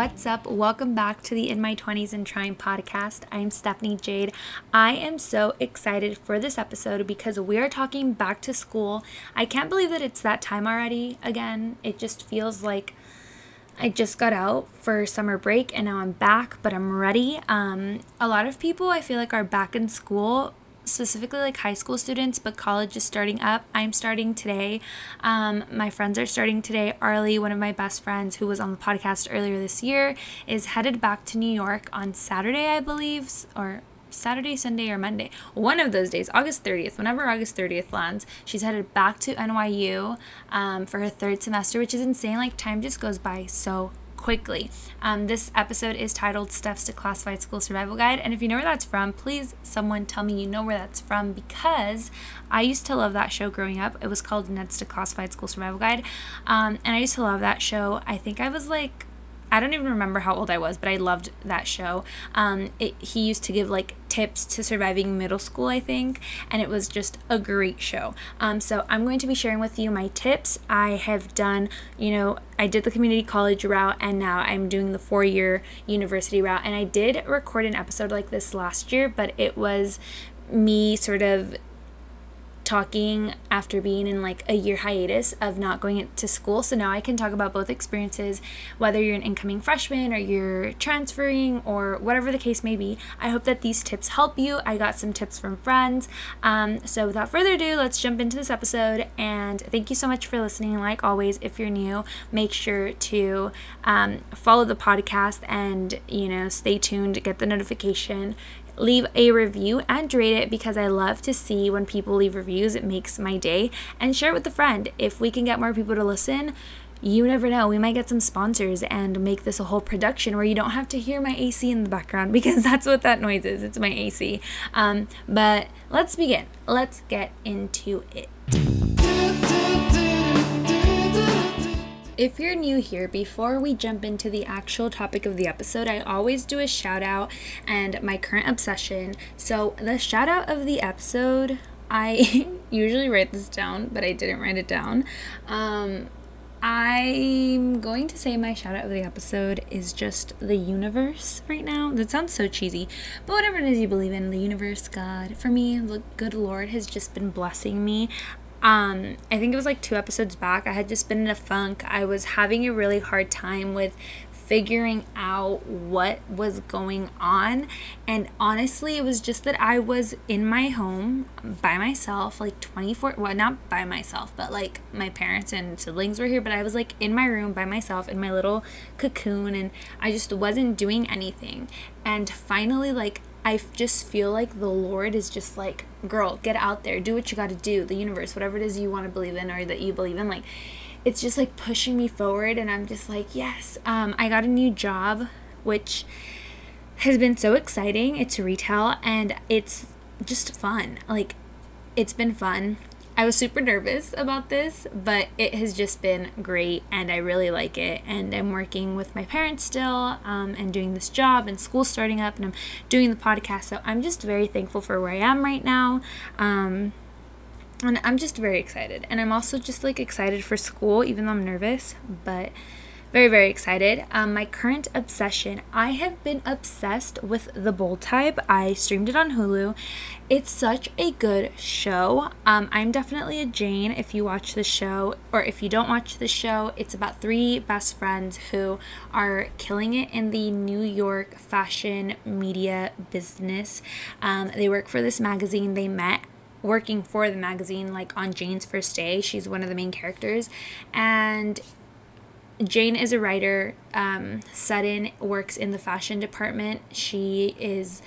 What's up? Welcome back to the In My 20s and Trying podcast. I'm Stephanie Jade. I am so excited for this episode because we are talking back to school. I can't believe that it's that time already again. It just feels like I just got out for summer break and now I'm back, but I'm ready. Um, a lot of people I feel like are back in school specifically like high school students, but college is starting up. I'm starting today. Um, my friends are starting today. Arlie, one of my best friends who was on the podcast earlier this year, is headed back to New York on Saturday, I believe, or Saturday, Sunday, or Monday. One of those days, August 30th, whenever August 30th lands, she's headed back to NYU um, for her third semester, which is insane. Like, time just goes by so quickly. Um, this episode is titled Steph's Declassified School Survival Guide. And if you know where that's from, please someone tell me you know where that's from because I used to love that show growing up. It was called Ned's Declassified School Survival Guide. Um, and I used to love that show. I think I was like I don't even remember how old I was, but I loved that show. Um, it, he used to give like tips to surviving middle school, I think, and it was just a great show. Um, so I'm going to be sharing with you my tips. I have done, you know, I did the community college route, and now I'm doing the four year university route. And I did record an episode like this last year, but it was me sort of talking after being in like a year hiatus of not going to school. So now I can talk about both experiences, whether you're an incoming freshman or you're transferring or whatever the case may be. I hope that these tips help you. I got some tips from friends. Um, so without further ado, let's jump into this episode. And thank you so much for listening. Like always, if you're new, make sure to um, follow the podcast and, you know, stay tuned, get the notification leave a review and rate it because I love to see when people leave reviews. It makes my day. And share it with a friend. If we can get more people to listen, you never know. We might get some sponsors and make this a whole production where you don't have to hear my AC in the background because that's what that noise is. It's my AC. Um, but let's begin. Let's get into it. If you're new here, before we jump into the actual topic of the episode, I always do a shout out and my current obsession. So, the shout out of the episode, I usually write this down, but I didn't write it down. Um, I'm going to say my shout out of the episode is just the universe right now. That sounds so cheesy, but whatever it is you believe in, the universe, God. For me, the good Lord has just been blessing me um, I think it was like two episodes back. I had just been in a funk. I was having a really hard time with figuring out what was going on. And honestly, it was just that I was in my home by myself, like 24, well, not by myself, but like my parents and siblings were here, but I was like in my room by myself in my little cocoon and I just wasn't doing anything. And finally, like, I just feel like the Lord is just like, girl, get out there, do what you got to do. The universe, whatever it is you want to believe in or that you believe in, like, it's just like pushing me forward. And I'm just like, yes. Um, I got a new job, which has been so exciting. It's retail and it's just fun. Like, it's been fun. I was super nervous about this, but it has just been great and I really like it. And I'm working with my parents still um, and doing this job and school starting up and I'm doing the podcast. So I'm just very thankful for where I am right now. Um, and I'm just very excited. And I'm also just like excited for school, even though I'm nervous, but very, very excited. Um, my current obsession I have been obsessed with The Bold Type. I streamed it on Hulu. It's such a good show. Um, I'm definitely a Jane if you watch the show, or if you don't watch the show, it's about three best friends who are killing it in the New York fashion media business. Um, they work for this magazine. They met working for the magazine like on Jane's first day. She's one of the main characters. And Jane is a writer. Um, Sutton works in the fashion department. She is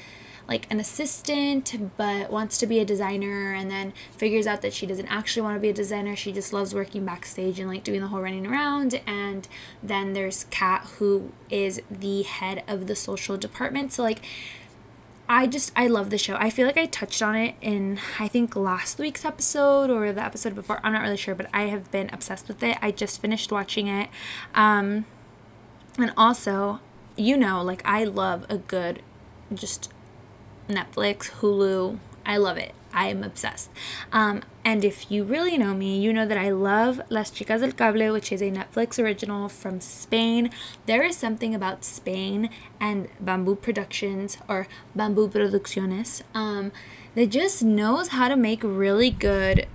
like an assistant but wants to be a designer and then figures out that she doesn't actually want to be a designer she just loves working backstage and like doing the whole running around and then there's kat who is the head of the social department so like I just I love the show. I feel like I touched on it in I think last week's episode or the episode before. I'm not really sure, but I have been obsessed with it. I just finished watching it. Um and also, you know, like I love a good just Netflix, Hulu. I love it. I am obsessed. Um And if you really know me, you know that I love Las Chicas del Cable, which is a Netflix original from Spain. There is something about Spain and Bamboo Productions or Bamboo Producciones um, that just knows how to make really good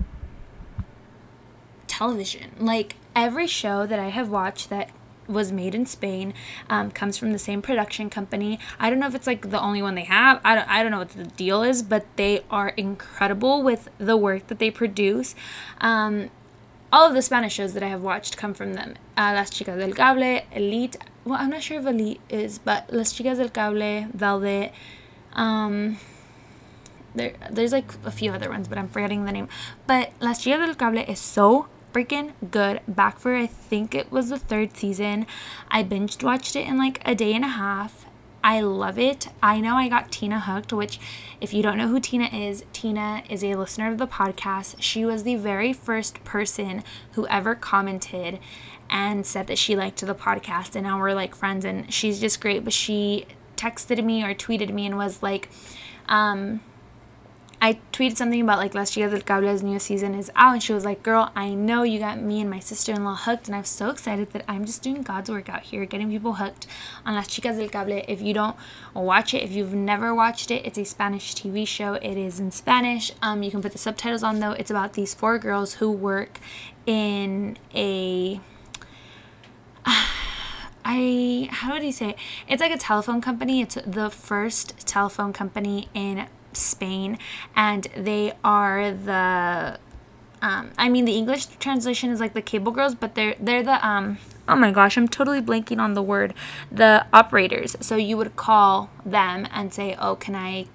television. Like every show that I have watched that was made in Spain, um, comes from the same production company. I don't know if it's like the only one they have. I don't, I don't know what the deal is, but they are incredible with the work that they produce. Um, all of the Spanish shows that I have watched come from them. Uh, Las Chicas del Cable, Elite. Well, I'm not sure if Elite is, but Las Chicas del Cable, Velvet. Um, there, there's like a few other ones, but I'm forgetting the name. But Las Chicas del Cable is so freaking good. Back for I think it was the third season. I binged watched it in like a day and a half. I love it. I know I got Tina hooked, which, if you don't know who Tina is, Tina is a listener of the podcast. She was the very first person who ever commented and said that she liked the podcast, and now we're like friends, and she's just great. But she texted me or tweeted me and was like, um, I tweeted something about like Las Chicas del Cable's new season is out, and she was like, "Girl, I know you got me and my sister-in-law hooked, and I'm so excited that I'm just doing God's work out here, getting people hooked on Las Chicas del Cable. If you don't watch it, if you've never watched it, it's a Spanish TV show. It is in Spanish. Um, you can put the subtitles on though. It's about these four girls who work in a I how would you say it? It's like a telephone company. It's the first telephone company in Spain, and they are the. Um, I mean, the English translation is like the cable girls, but they're they're the um. Oh my gosh, I'm totally blanking on the word. The operators. So you would call them and say, "Oh, can I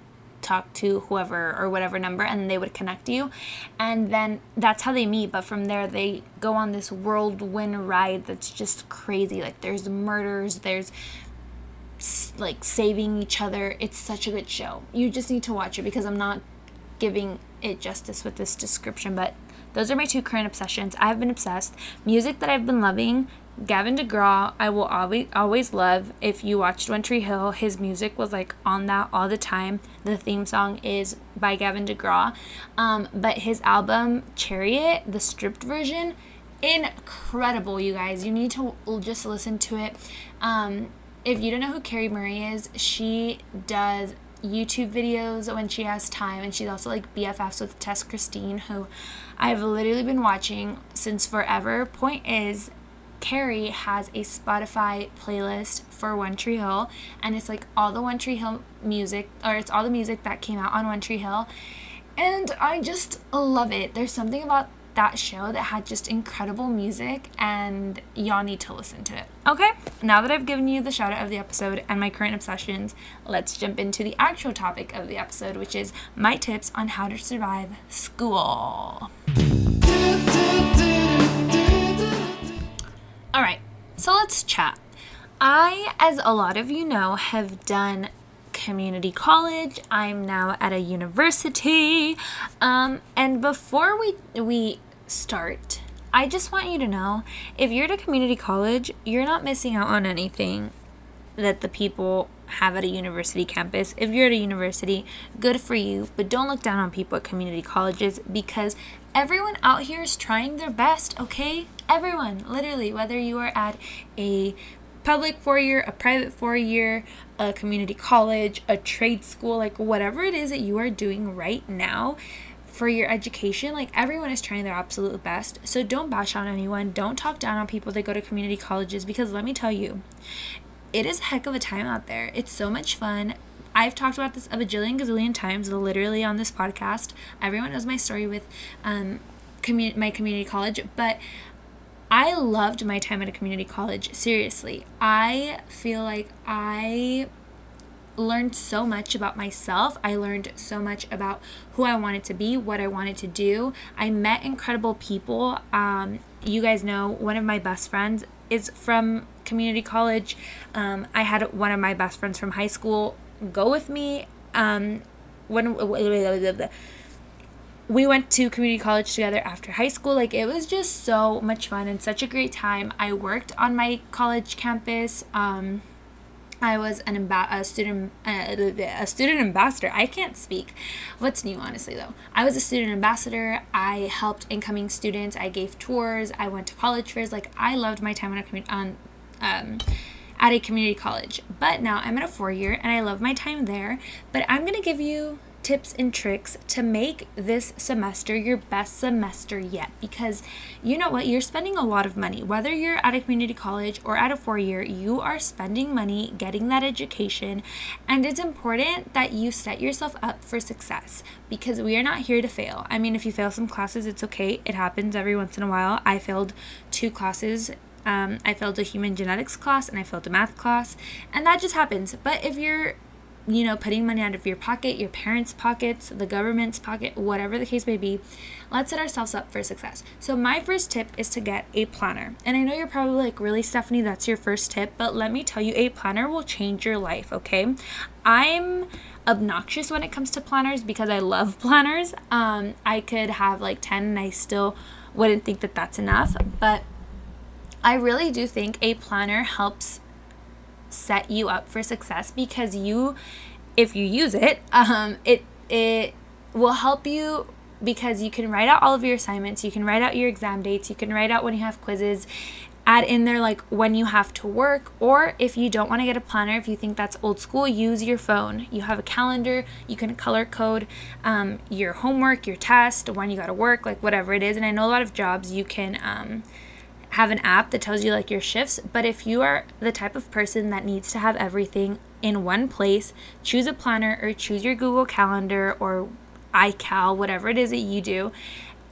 talk to whoever or whatever number and they would connect you and then that's how they meet but from there they go on this whirlwind ride that's just crazy like there's murders there's like saving each other. It's such a good show. You just need to watch it because I'm not giving it justice with this description, but those are my two current obsessions. I've been obsessed. Music that I've been loving, Gavin DeGraw, I will always always love. If you watched One Tree Hill, his music was like on that all the time. The theme song is by Gavin DeGraw. Um, but his album Chariot, the stripped version, incredible, you guys. You need to just listen to it. Um, if you don't know who Carrie Murray is, she does YouTube videos when she has time, and she's also like BFFs with Tess Christine, who I've literally been watching since forever. Point is, Carrie has a Spotify playlist for One Tree Hill, and it's like all the One Tree Hill music, or it's all the music that came out on One Tree Hill, and I just love it. There's something about that show that had just incredible music, and y'all need to listen to it. Okay, now that I've given you the shout out of the episode and my current obsessions, let's jump into the actual topic of the episode, which is my tips on how to survive school. All right, so let's chat. I, as a lot of you know, have done community college. I'm now at a university. Um, and before we we start, I just want you to know if you're at a community college, you're not missing out on anything that the people have at a university campus. If you're at a university, good for you, but don't look down on people at community colleges because everyone out here is trying their best, okay? Everyone, literally, whether you are at a public four year, a private four year, a community college, a trade school, like whatever it is that you are doing right now, for your education, like everyone is trying their absolute best. So don't bash on anyone. Don't talk down on people that go to community colleges because let me tell you, it is a heck of a time out there. It's so much fun. I've talked about this a bajillion gazillion times, literally on this podcast. Everyone knows my story with um, commu- my community college, but I loved my time at a community college. Seriously, I feel like I learned so much about myself. I learned so much about who I wanted to be, what I wanted to do. I met incredible people. Um, you guys know one of my best friends is from community college. Um, I had one of my best friends from high school go with me. Um, when we went to community college together after high school, like it was just so much fun and such a great time. I worked on my college campus. Um, I was an amb- a student uh, a student ambassador. I can't speak. What's new, honestly though? I was a student ambassador. I helped incoming students. I gave tours. I went to college fairs. Like I loved my time on a community on um, at a community college. But now I'm at a four year, and I love my time there. But I'm gonna give you tips and tricks to make this semester your best semester yet. Because you know what? You're spending a lot of money. Whether you're at a community college or at a four year you are spending money getting that education. And it's important that you set yourself up for success because we are not here to fail. I mean if you fail some classes it's okay. It happens every once in a while. I failed two classes um, I failed a human genetics class and I failed a math class, and that just happens. But if you're you know, putting money out of your pocket, your parents' pockets, the government's pocket, whatever the case may be, let's set ourselves up for success. So, my first tip is to get a planner. And I know you're probably like, really, Stephanie, that's your first tip, but let me tell you, a planner will change your life, okay? I'm obnoxious when it comes to planners because I love planners. Um, I could have like 10 and I still wouldn't think that that's enough, but I really do think a planner helps set you up for success because you if you use it um, it it will help you because you can write out all of your assignments you can write out your exam dates you can write out when you have quizzes add in there like when you have to work or if you don't want to get a planner if you think that's old school use your phone. You have a calendar you can color code um, your homework your test when you got to work like whatever it is. And i know a lot of jobs you can um, have an app that tells you like your shifts, but if you are the type of person that needs to have everything in one place, choose a planner or choose your Google Calendar or iCal, whatever it is that you do,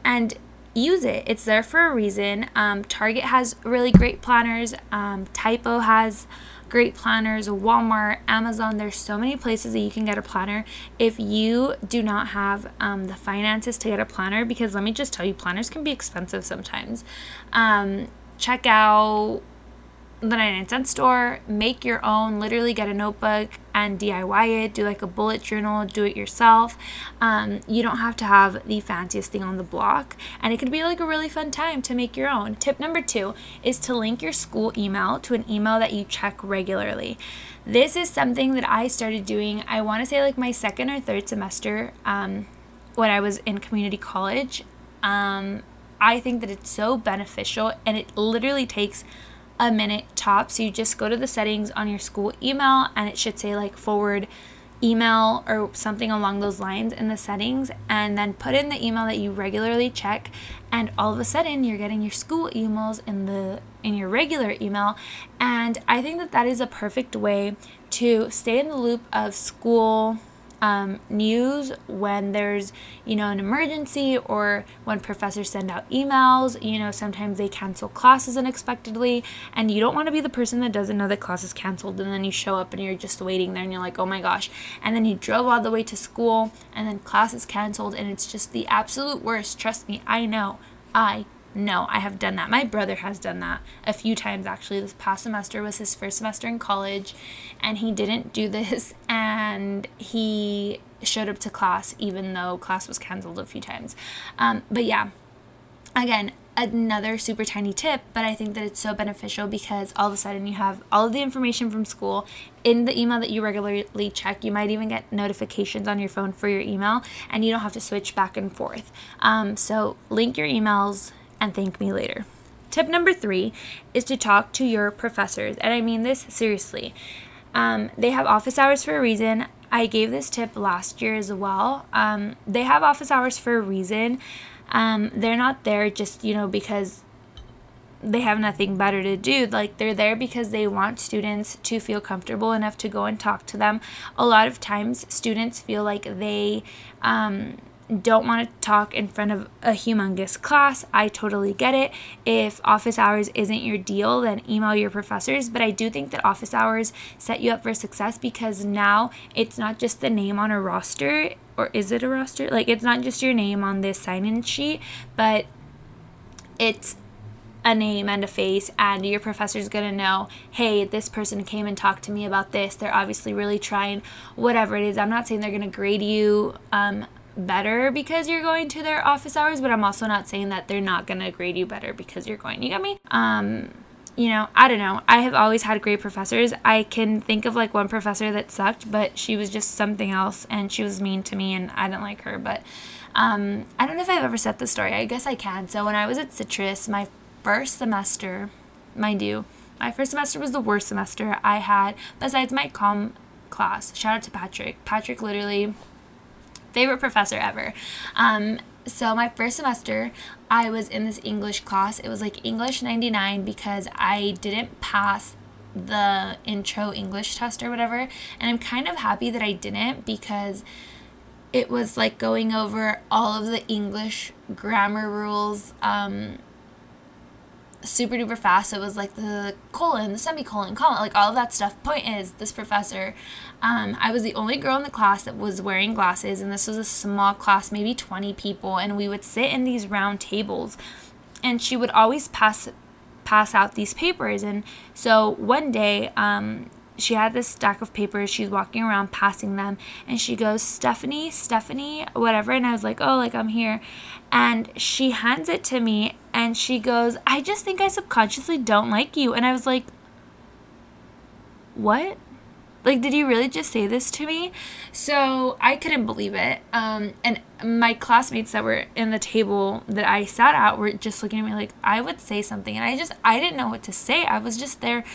and use it. It's there for a reason. Um, Target has really great planners. Um, Typo has great planners, Walmart, Amazon. There's so many places that you can get a planner. If you do not have um, the finances to get a planner, because let me just tell you, planners can be expensive sometimes. Um, check out the 99 cent store, make your own, literally get a notebook and DIY it, do like a bullet journal, do it yourself. Um, you don't have to have the fanciest thing on the block, and it could be like a really fun time to make your own. Tip number two is to link your school email to an email that you check regularly. This is something that I started doing, I want to say like my second or third semester um, when I was in community college. Um, I think that it's so beneficial, and it literally takes a minute top. So you just go to the settings on your school email and it should say like forward email or something along those lines in the settings and then put in the email that you regularly check and all of a sudden you're getting your school emails in the in your regular email and I think that that is a perfect way to stay in the loop of school um, news when there's you know an emergency or when professors send out emails. You know sometimes they cancel classes unexpectedly and you don't want to be the person that doesn't know that class is canceled and then you show up and you're just waiting there and you're like oh my gosh. And then you drove all the way to school and then class is canceled and it's just the absolute worst. Trust me i know. I no, I have done that. My brother has done that a few times actually. This past semester was his first semester in college, and he didn't do this, and he showed up to class even though class was canceled a few times. Um, but yeah, again, another super tiny tip, but I think that it's so beneficial because all of a sudden you have all of the information from school in the email that you regularly check. You might even get notifications on your phone for your email, and you don't have to switch back and forth. Um, so, link your emails and thank me later. Tip number three is to talk to your professors, and I mean this seriously. Um, they have office hours for a reason. I gave this tip last year as well. Um, they have office hours for a reason. Um, they're not there just, you know, because they have nothing better to do. Like they're there because they want students to feel comfortable enough to go and talk to them. A lot of times, students feel like they, um, don't want to talk in front of a humongous class, I totally get it. If office hours isn't your deal, then email your professors. But I do think that office hours set you up for success because now it's not just the name on a roster, or is it a roster? Like, it's not just your name on this sign in sheet, but it's a name and a face, and your professor's gonna know, hey, this person came and talked to me about this. They're obviously really trying, whatever it is. I'm not saying they're gonna grade you. Um, better because you're going to their office hours, but I'm also not saying that they're not gonna grade you better because you're going. You get me? Um, you know, I don't know. I have always had great professors. I can think of like one professor that sucked, but she was just something else and she was mean to me and I didn't like her. But um, I don't know if I've ever said the story. I guess I can. So when I was at Citrus, my first semester, mind you, my first semester was the worst semester I had besides my com class. Shout out to Patrick. Patrick literally favorite professor ever. Um, so my first semester i was in this english class it was like english 99 because i didn't pass the intro english test or whatever and i'm kind of happy that i didn't because it was like going over all of the english grammar rules um, super duper fast. So it was like the colon, the semicolon, comma, like all of that stuff. Point is, this professor, um, I was the only girl in the class that was wearing glasses, and this was a small class, maybe 20 people, and we would sit in these round tables, and she would always pass pass out these papers. And so one day, um, she had this stack of papers. She's walking around passing them, and she goes, Stephanie, Stephanie, whatever. And I was like, oh, like I'm here. And she hands it to me, and she goes, I just think I subconsciously don't like you. And I was like, what? Like, did you really just say this to me? So I couldn't believe it. Um, and my classmates that were in the table that I sat at were just looking at me like I would say something. And I just, I didn't know what to say. I was just there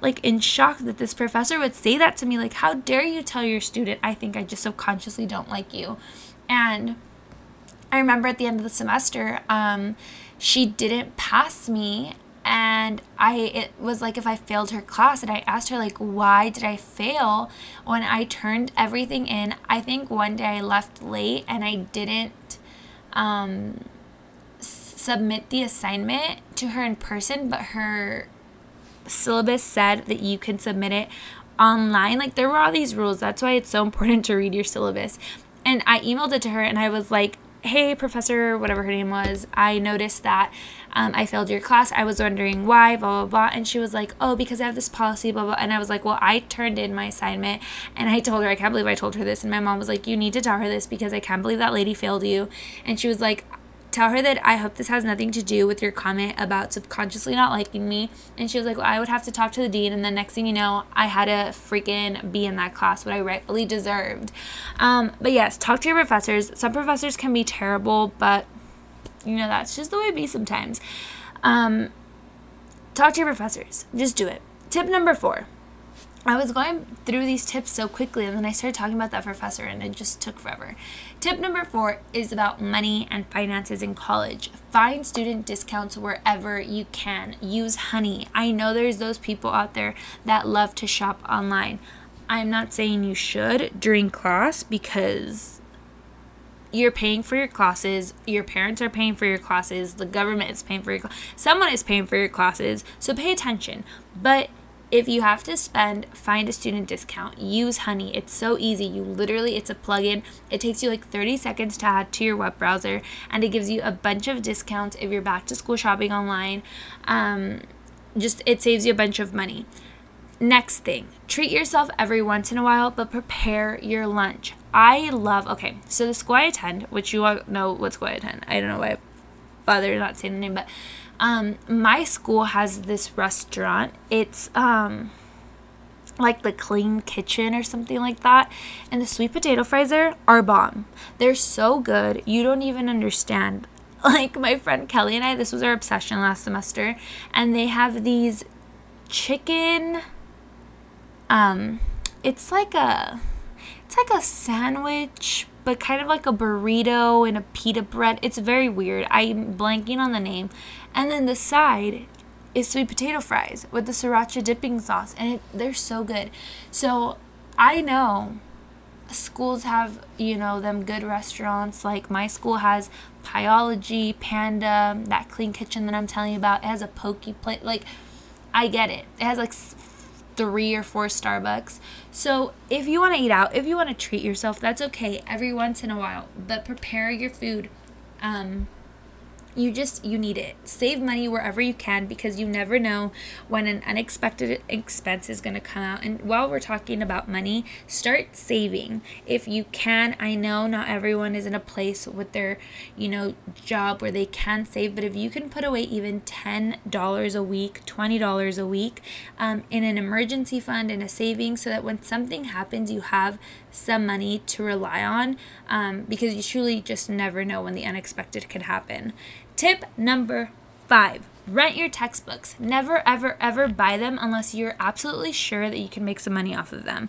like in shock that this professor would say that to me like how dare you tell your student i think i just subconsciously don't like you and i remember at the end of the semester um, she didn't pass me and i it was like if i failed her class and i asked her like why did i fail when i turned everything in i think one day i left late and i didn't um, submit the assignment to her in person but her syllabus said that you can submit it online. Like there were all these rules. That's why it's so important to read your syllabus. And I emailed it to her and I was like, hey, professor, whatever her name was, I noticed that um, I failed your class. I was wondering why, blah, blah, blah. And she was like, oh, because I have this policy, blah, blah. And I was like, well, I turned in my assignment and I told her, I can't believe I told her this. And my mom was like, you need to tell her this because I can't believe that lady failed you. And she was like, tell her that I hope this has nothing to do with your comment about subconsciously not liking me. And she was like, well, I would have to talk to the dean. And then next thing you know, I had to freaking be in that class, what I rightfully deserved. Um, but yes, talk to your professors. Some professors can be terrible, but you know, that's just the way it be sometimes. Um, talk to your professors. Just do it. Tip number four I was going through these tips so quickly, and then I started talking about that professor, and it just took forever. Tip number four is about money and finances in college. Find student discounts wherever you can. Use Honey. I know there's those people out there that love to shop online. I'm not saying you should during class because you're paying for your classes, your parents are paying for your classes, the government is paying for your classes, someone is paying for your classes, so pay attention. But if you have to spend, find a student discount. Use Honey. It's so easy. You literally, it's a plugin. It takes you like 30 seconds to add to your web browser, and it gives you a bunch of discounts if you're back to school shopping online. Um, just it saves you a bunch of money. Next thing, treat yourself every once in a while, but prepare your lunch. I love, okay, so the school I attend, which you all know what school I attend. I don't know why I bother not saying the name, but um, my school has this restaurant. It's um, like the clean kitchen or something like that. And the sweet potato fries there are bomb. They're so good. You don't even understand. Like my friend Kelly and I, this was our obsession last semester, and they have these chicken um it's like a it's like a sandwich but kind of like a burrito and a pita bread. It's very weird. I'm blanking on the name. And then the side is sweet potato fries with the sriracha dipping sauce, and it, they're so good. So I know schools have you know them good restaurants like my school has Pieology panda that clean kitchen that i'm telling you about it has a pokey plate like i get it it has like three or four Starbucks. So if you want to eat out, if you want to treat yourself, that's okay every once in a while. But prepare your food. Um, you just you need it. Save money wherever you can because you never know when an unexpected expense is going to come out. And while we're talking about money start saving. If you can i know not everyone is in a place with their you know job where they can save but if you can put away even $10 a week $20 a week um, in an emergency fund in a savings so that when something happens you have some money to rely on um, because you truly just never know when the unexpected could happen Tip number five rent your textbooks. Never, ever, ever buy them unless you're absolutely sure that you can make some money off of them.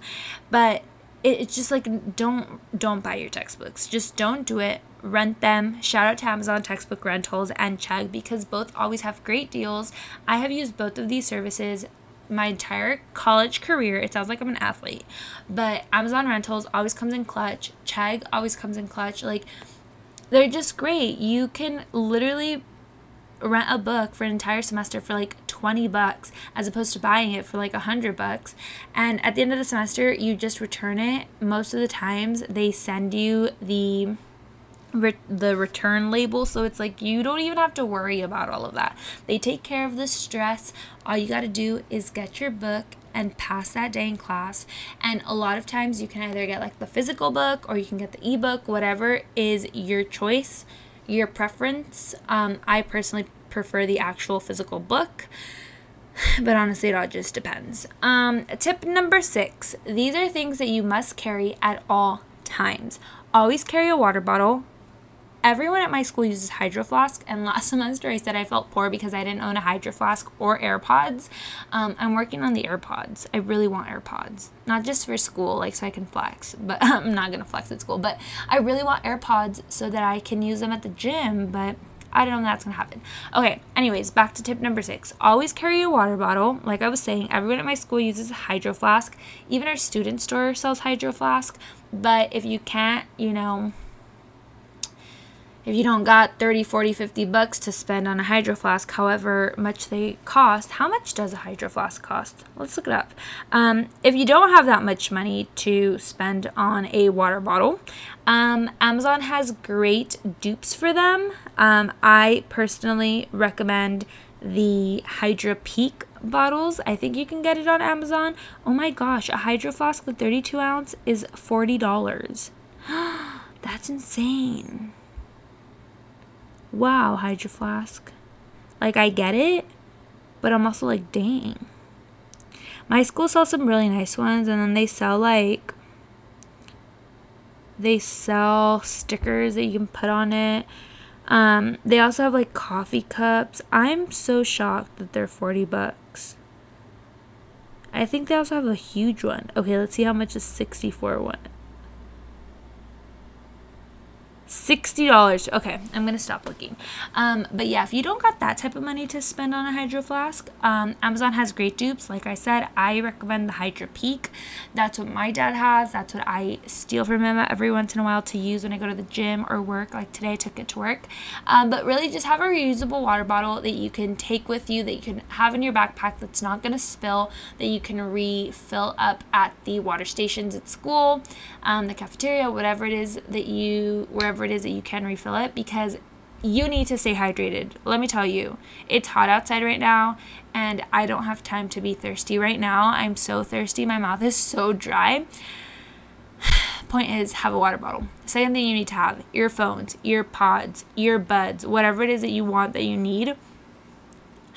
But it's just like don't don't buy your textbooks. Just don't do it. Rent them. Shout out to Amazon Textbook Rentals and Chegg because both always have great deals. I have used both of these services my entire college career. It sounds like I'm an athlete, but Amazon Rentals always comes in clutch. Chegg always comes in clutch. Like they're just great. You can literally rent a book for an entire semester for like 20 bucks as opposed to buying it for like a 100 bucks. And at the end of the semester you just return it. Most of the times they send you the the return label so it's like you don't even have to worry about all of that. They take care of the stress. All you got to do is get your book and pass that day in class. And a lot of times you can either get like the physical book or you can get the ebook, whatever is your choice, your preference. Um, I personally prefer the actual physical book. But honestly, it all just depends. Um, tip number six these are things that you must carry at all times. Always carry a water bottle, everyone at my school uses hydro flask and last semester i said i felt poor because i didn't own a hydro flask or airpods um, i'm working on the airpods i really want airpods not just for school like so i can flex but i'm not to flex at school but i really want airpods so that i can use them at the gym but I don't know if that's gonna happen. Okay, anyways, back to tip number six. Always carry a water bottle. Like I was saying, everyone at my school uses a hydro flask. Even our student store sells hydro flask. But if you can't, you know, if you don't got 30 40 50 bucks to spend on a hydro flask however much they cost how much does a hydro flask cost? Let's look it up. Um, if you don't have that much money to spend on a water bottle um, amazon has great dupes for them. Um, i personally recommend the hydro peak bottles. I think you can get it on amazon. Oh my gosh a hydro flask with 32 ounce is $40 that's insane wow, Hydro Flask. Like, I get it, but I'm also like, dang. My school sells some really nice ones, and then they sell like, they sell stickers that you can put on it. Um, they also have like coffee cups. I'm so shocked that they're 40 bucks. I think they also have a huge one. Okay, let's see how much a 64 one $60. Okay, I'm going to stop looking. Um, but yeah, if you don't got that type of money to spend on a Hydro Flask, um, Amazon has great dupes. Like I said, I recommend the Hydro Peak. That's what my dad has. That's what I steal from him every once in a while to use when I go to the gym or work. Like today, I took it to work. Um, but really, just have a reusable water bottle that you can take with you, that you can have in your backpack that's not going to spill, that you can refill up at the water stations at school, um, the cafeteria, whatever it is that you, wherever whatever it is that you can refill it because you need to stay hydrated. Let me tell you, it's hot outside right now, and I don't have time to be thirsty right now. I'm so thirsty. My mouth is so dry. Point is, have a water bottle. Second thing you need to have earphones, ear pods, earbuds, whatever it is that you want that you need.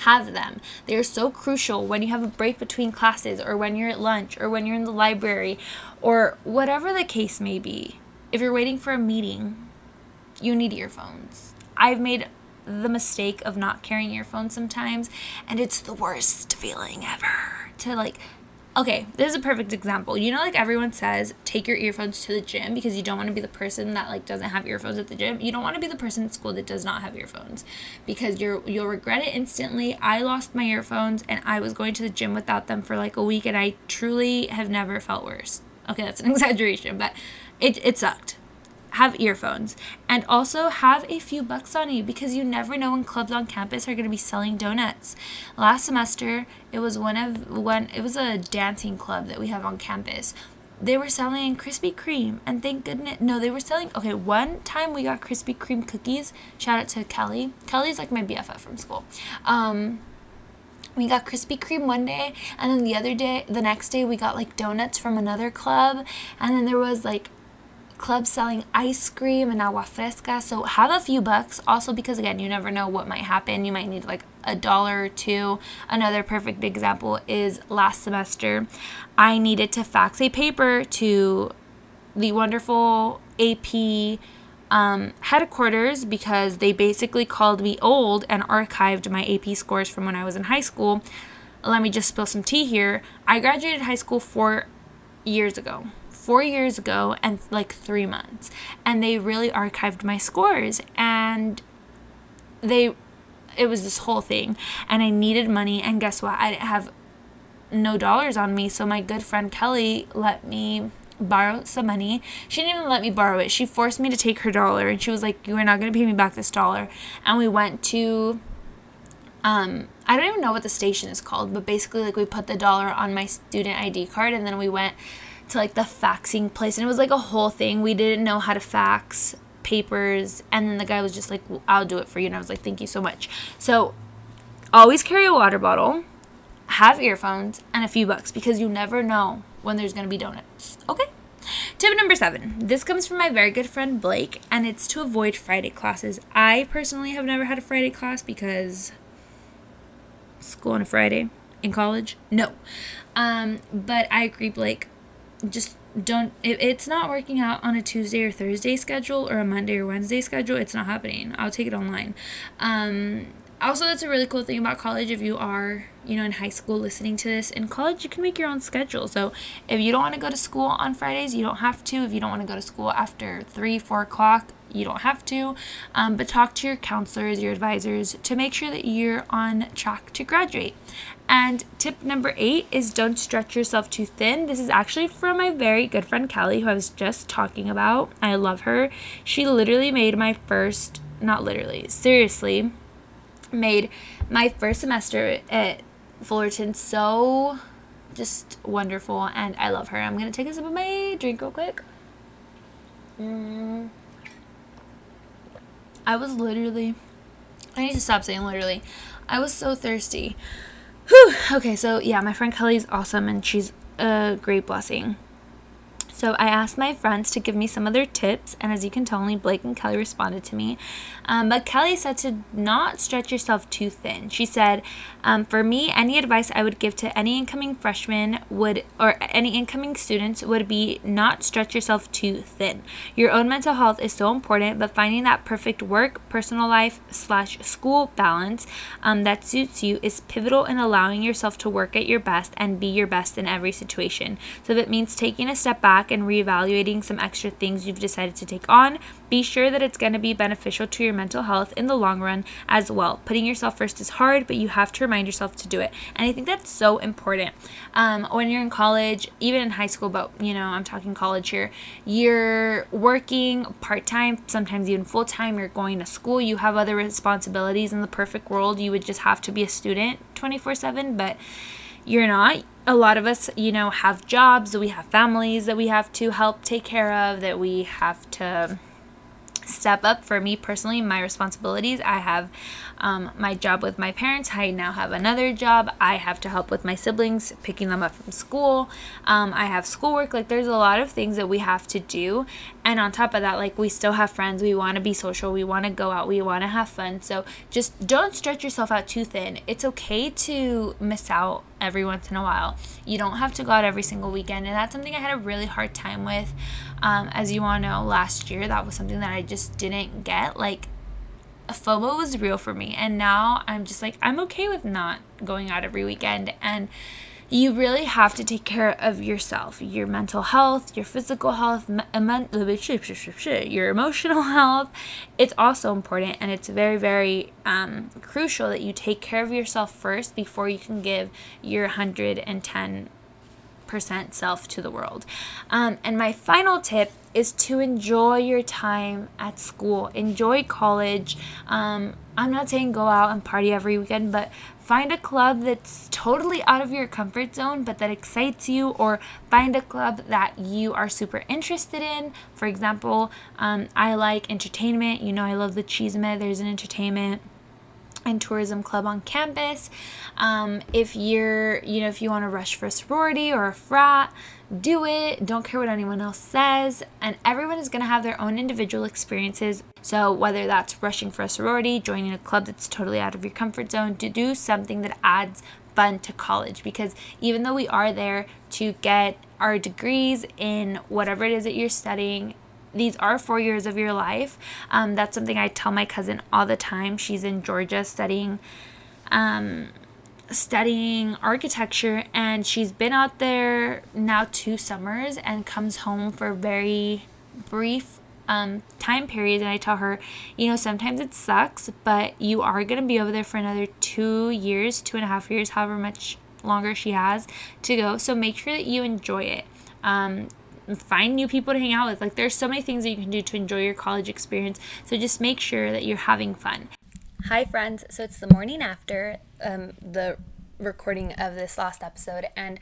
Have them. They are so crucial when you have a break between classes, or when you're at lunch, or when you're in the library, or whatever the case may be. If you're waiting for a meeting, you need earphones. I've made the mistake of not carrying earphones sometimes, and it's the worst feeling ever to like. Okay, this is a perfect example. You know, like everyone says, take your earphones to the gym because you don't want to be the person that like doesn't have earphones at the gym. You don't want to be the person at school that does not have earphones because you're you'll regret it instantly. I lost my earphones and I was going to the gym without them for like a week, and I truly have never felt worse. Okay, that's an exaggeration, but it it sucked have earphones and also have a few bucks on you because you never know when clubs on campus are going to be selling donuts. Last semester, it was one of one it was a dancing club that we have on campus. they were selling Krispy Kreme, and thank goodness, no, they were selling. Okay, one time we got Krispy Kreme cookies. Shout out to Kelly. Kelly's like my BFF from school. Um, we got Krispy Kreme one day, and then the other day, the next day, we got like donuts from another club, and then there was like clubs selling ice cream and agua fresca. So have a few bucks. Also, because again, you never know what might happen. You might need like a dollar or two. Another perfect example is last semester, I needed to fax a paper to the wonderful AP um, headquarters because they basically called me old and archived my AP scores from when I was in high school. Let me just spill some tea here. I graduated high school four years ago four years ago and like three months. And they really archived my scores. And they, it was this whole thing. And I needed money. And guess what? I didn't have no dollars on me. So my good friend Kelly let me borrow some money. She didn't even let me borrow it. She forced me to take her dollar and she was like, You are not gonna pay me back this dollar. And we went to um I don't even know what the station is called, but basically like we put the dollar on my student ID card and then we went to like the faxing place and it was like a whole thing. We didn't know how to fax papers and then the guy was just like, well, "I'll do it for you." And I was like, "Thank you so much." So, always carry a water bottle, have earphones, and a few bucks because you never know when there's going to be donuts. Okay? Tip number seven. This comes from my very good friend Blake, and it's to avoid Friday classes. I personally have never had a Friday class because school on a Friday in college. No. Um, but I agree, Blake just don't if it's not working out on a Tuesday or Thursday schedule or a Monday or Wednesday schedule, it's not happening. I'll take it online. Um also that's a really cool thing about college. If you are you know in high school listening to this in college you can make your own schedule. So if you don't want to go to school on fridays you don't have to. If you don't want to go to school after three four o'clock you don't have to. Um, but talk to your counselors your advisors to make sure that you're on track to graduate. And tip number eight is don't stretch yourself too thin. This is actually from my very good friend kelly who i was just talking about. I love her. She literally made my first not literally seriously made my first semester at Fullerton so just wonderful and I love her. I'm gonna take a sip of my drink real quick. Mm. I was literally, I need to stop saying literally. I was so thirsty. Whew. Okay, so yeah, my friend Kelly's awesome and she's a great blessing. So I asked my friends to give me some of their tips, and as you can tell, only Blake and Kelly responded to me. Um, but Kelly said to not stretch yourself too thin. She said, um, "For me, any advice I would give to any incoming freshmen would, or any incoming students, would be not stretch yourself too thin. Your own mental health is so important, but finding that perfect work, personal life slash school balance um, that suits you is pivotal in allowing yourself to work at your best and be your best in every situation. So if it means taking a step back." And reevaluating some extra things you've decided to take on, be sure that it's going to be beneficial to your mental health in the long run as well. Putting yourself first is hard, but you have to remind yourself to do it. And I think that's so important. Um, when you're in college, even in high school, but you know, I'm talking college here, you're working part time, sometimes even full time, you're going to school, you have other responsibilities. In the perfect world, you would just have to be a student 24 7, but you're not a lot of us, you know, have jobs, we have families that we have to help take care of, that we have to step up. For me personally my responsibilities i have um, my job with my parents i now have another job. I have to help with my siblings picking them up from school. Um, i have schoolwork. Like there's a lot of things that we have to do. And on top of that like we still have friends. We want to be social. We want to go out. We want to have fun. So just don't stretch yourself out too thin. It's okay to miss out every once in a while. You don't have to go out every single weekend. And that's something i had a really hard time with. Um, as you all know, last year that was something that I just didn't get. Like, FOMO was real for me. And now I'm just like, I'm okay with not going out every weekend. And you really have to take care of yourself your mental health, your physical health, your emotional health. It's also important. And it's very, very um, crucial that you take care of yourself first before you can give your 110 percent self to the world. Um, and my final tip is to enjoy your time at school, enjoy college. Um, I'm not saying go out and party every weekend, but find a club that's totally out of your comfort zone but that excites you, or find a club that you are super interested in. For example, um, I like entertainment. You know, I love the Chisme. There's an entertainment and tourism club on campus. Um, if you're, you know, if you want to rush for a sorority or a frat, do it. Don't care what anyone else says. And everyone is going to have their own individual experiences. So, whether that's rushing for a sorority, joining a club that's totally out of your comfort zone, to do something that adds fun to college. Because even though we are there to get our degrees in whatever it is that you're studying, these are four years of your life. Um, that's something I tell my cousin all the time. She's in Georgia studying. Um, studying architecture and she's been out there now two summers and comes home for very brief um, time periods and i tell her you know sometimes it sucks but you are going to be over there for another two years two and a half years however much longer she has to go so make sure that you enjoy it um, find new people to hang out with. Like there's so many things that you can do to enjoy your college experience. So just make sure that you're having fun. Hi friends. So it's the morning after um, the recording of this last episode and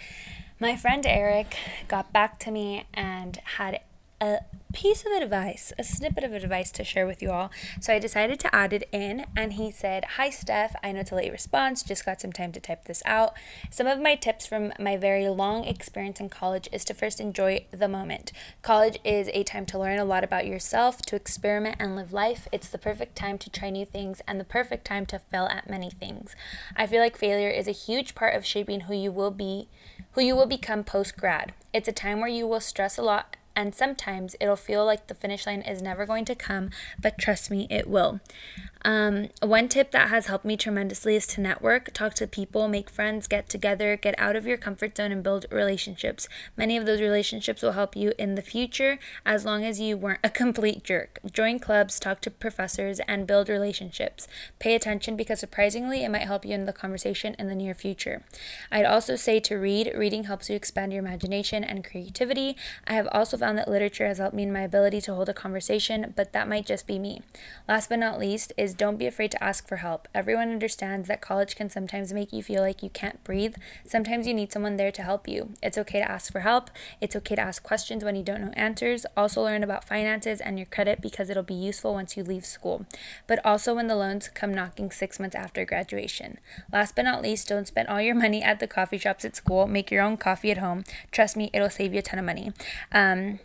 my friend Eric got back to me and had a piece of advice, a snippet of advice to share with you all. So I decided to add it in, and he said, Hi, Steph. I know it's a late response, just got some time to type this out. Some of my tips from my very long experience in college is to first enjoy the moment. College is a time to learn a lot about yourself, to experiment and live life. It's the perfect time to try new things and the perfect time to fail at many things. I feel like failure is a huge part of shaping who you will be, who you will become post grad. It's a time where you will stress a lot and sometimes it'll feel like the finish line is never going to come, but trust me, it will. Um, one tip that has helped me tremendously is to network, talk to people, make friends, get together, get out of your comfort zone, and build relationships. Many of those relationships will help you in the future as long as you weren't a complete jerk. Join clubs, talk to professors, and build relationships. Pay attention because surprisingly, it might help you in the conversation in the near future. I'd also say to read. Reading helps you expand your imagination and creativity. I have also found that literature has helped me in my ability to hold a conversation, but that might just be me. Last but not least is don't be afraid to ask for help. Everyone understands that college can sometimes make you feel like you can't breathe. Sometimes you need someone there to help you. It's okay to ask for help. It's okay to ask questions when you don't know answers. Also, learn about finances and your credit because it'll be useful once you leave school. But also when the loans come knocking six months after graduation. Last but not least, don't spend all your money at the coffee shops at school. Make your own coffee at home. Trust me, it'll save you a ton of money. Um,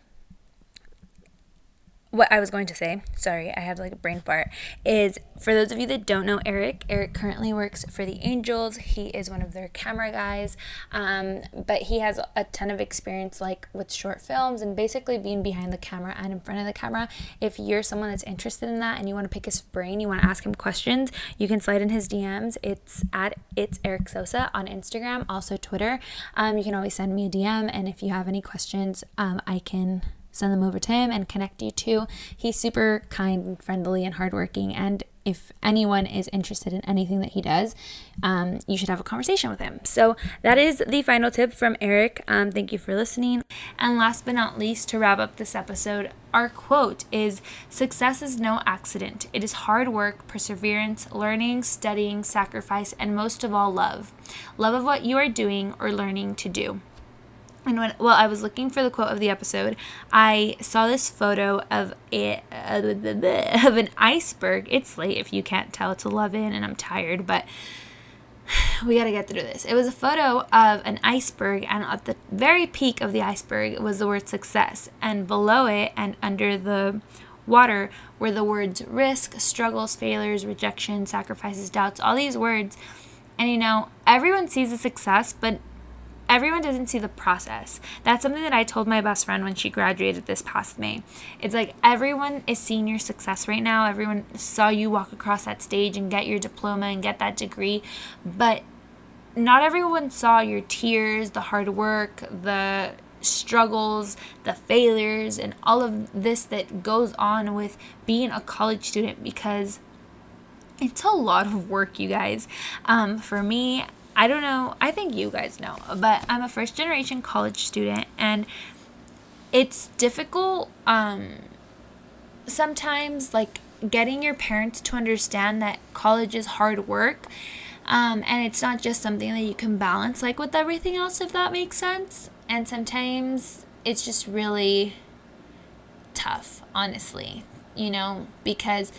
what I was going to say, sorry, I have like a brain fart, is for those of you that don't know Eric, Eric currently works for the Angels. He is one of their camera guys, um, but he has a ton of experience like with short films and basically being behind the camera and in front of the camera. If you're someone that's interested in that and you want to pick his brain, you want to ask him questions, you can slide in his DMs. It's at it's Eric Sosa on Instagram, also Twitter. Um, you can always send me a DM, and if you have any questions, um, I can send them over to him and connect you to. He's super kind and friendly and hardworking. And if anyone is interested in anything that he does, um, you should have a conversation with him. So that is the final tip from Eric. Um, thank you for listening. And last but not least, to wrap up this episode, our quote is Success is no accident. It is hard work, perseverance, learning, studying, sacrifice, and most of all, love. Love of what you are doing or learning to do. And when well, I was looking for the quote of the episode, I saw this photo of it of an iceberg. It's late if you can't tell. It's eleven, and I'm tired, but we got to get through this. It was a photo of an iceberg, and at the very peak of the iceberg was the word success, and below it and under the water were the words risk, struggles, failures, rejection, sacrifices, doubts, all these words. And you know, everyone sees the success, but everyone doesn't see the process. That's something that I told my best friend when she graduated this past May. It's like everyone is seeing your success right now. Everyone saw you walk across that stage and get your diploma and get that degree, but not everyone saw your tears, the hard work, the struggles, the failures, and all of this that goes on with being a college student because it's a lot of work, you guys. Um, for me, I don't know, I think you guys know, but I'm a first generation college student and it's difficult um, sometimes, like getting your parents to understand that college is hard work. Um, and it's not just something that you can balance like with everything else, if that makes sense. And sometimes it's just really tough, honestly, you know, because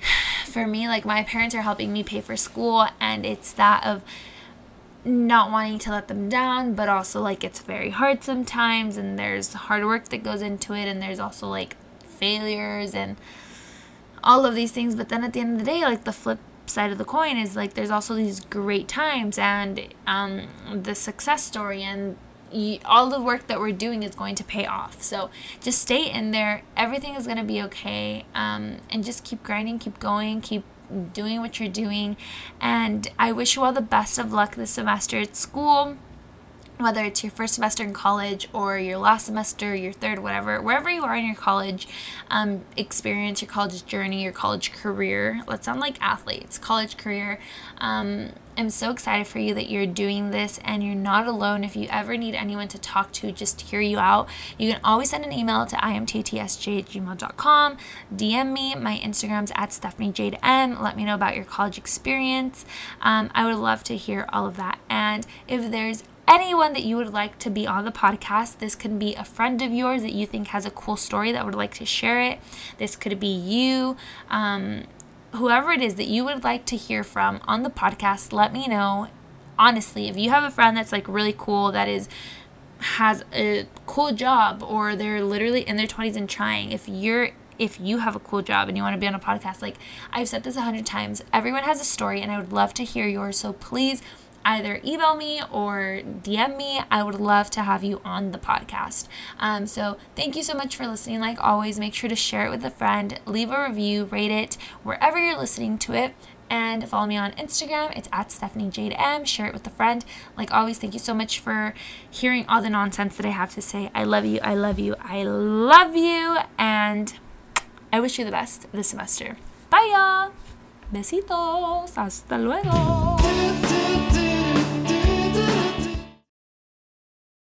for me, like my parents are helping me pay for school, and it's that of not wanting to let them down, but also like it's very hard sometimes, and there's hard work that goes into it, and there's also like failures and all of these things. But then at the end of the day, like the flip side of the coin is like there's also these great times and um, the success story and all the work that we're doing is going to pay off. So just stay in there. Everything is going to be okay. Um, and just keep grinding, keep going, keep doing what you're doing. And I wish you all the best of luck this semester at school whether it's your first semester in college or your last semester, your third, whatever, wherever you are in your college um, experience, your college journey, your college career. Let's sound like athletes, college career. Um, I'm so excited for you that you're doing this and you're not alone. If you ever need anyone to talk to just to hear you out, you can always send an email to imttsj at gmail.com. DM me. My Instagram's at Stephanie Jade M. Let me know about your college experience. Um, I would love to hear all of that. And if there's anyone that you would like to be on the podcast. This can be a friend of yours that you think has a cool story that would like to share it. This could be you. Um, whoever it is that you would like to hear from on the podcast, let me know. Honestly, if you have a friend that's like really cool, that is has a cool job or they're literally in their 20s and trying, if you're if you have a cool job and you want to be on a podcast, like I've said this a hundred times, everyone has a story and I would love to hear yours. So please either email me or DM me. I would love to have you on the podcast. Um, so thank you so much for listening. Like always, make sure to share it with a friend, leave a review, rate it wherever you're listening to it and follow me on Instagram. It's at Stephanie Jade M. Share it with a friend. Like always, thank you so much for hearing all the nonsense that I have to say. I love you. I love you. I love you. And I wish you the best this semester. Bye, y'all. Besitos. Hasta luego.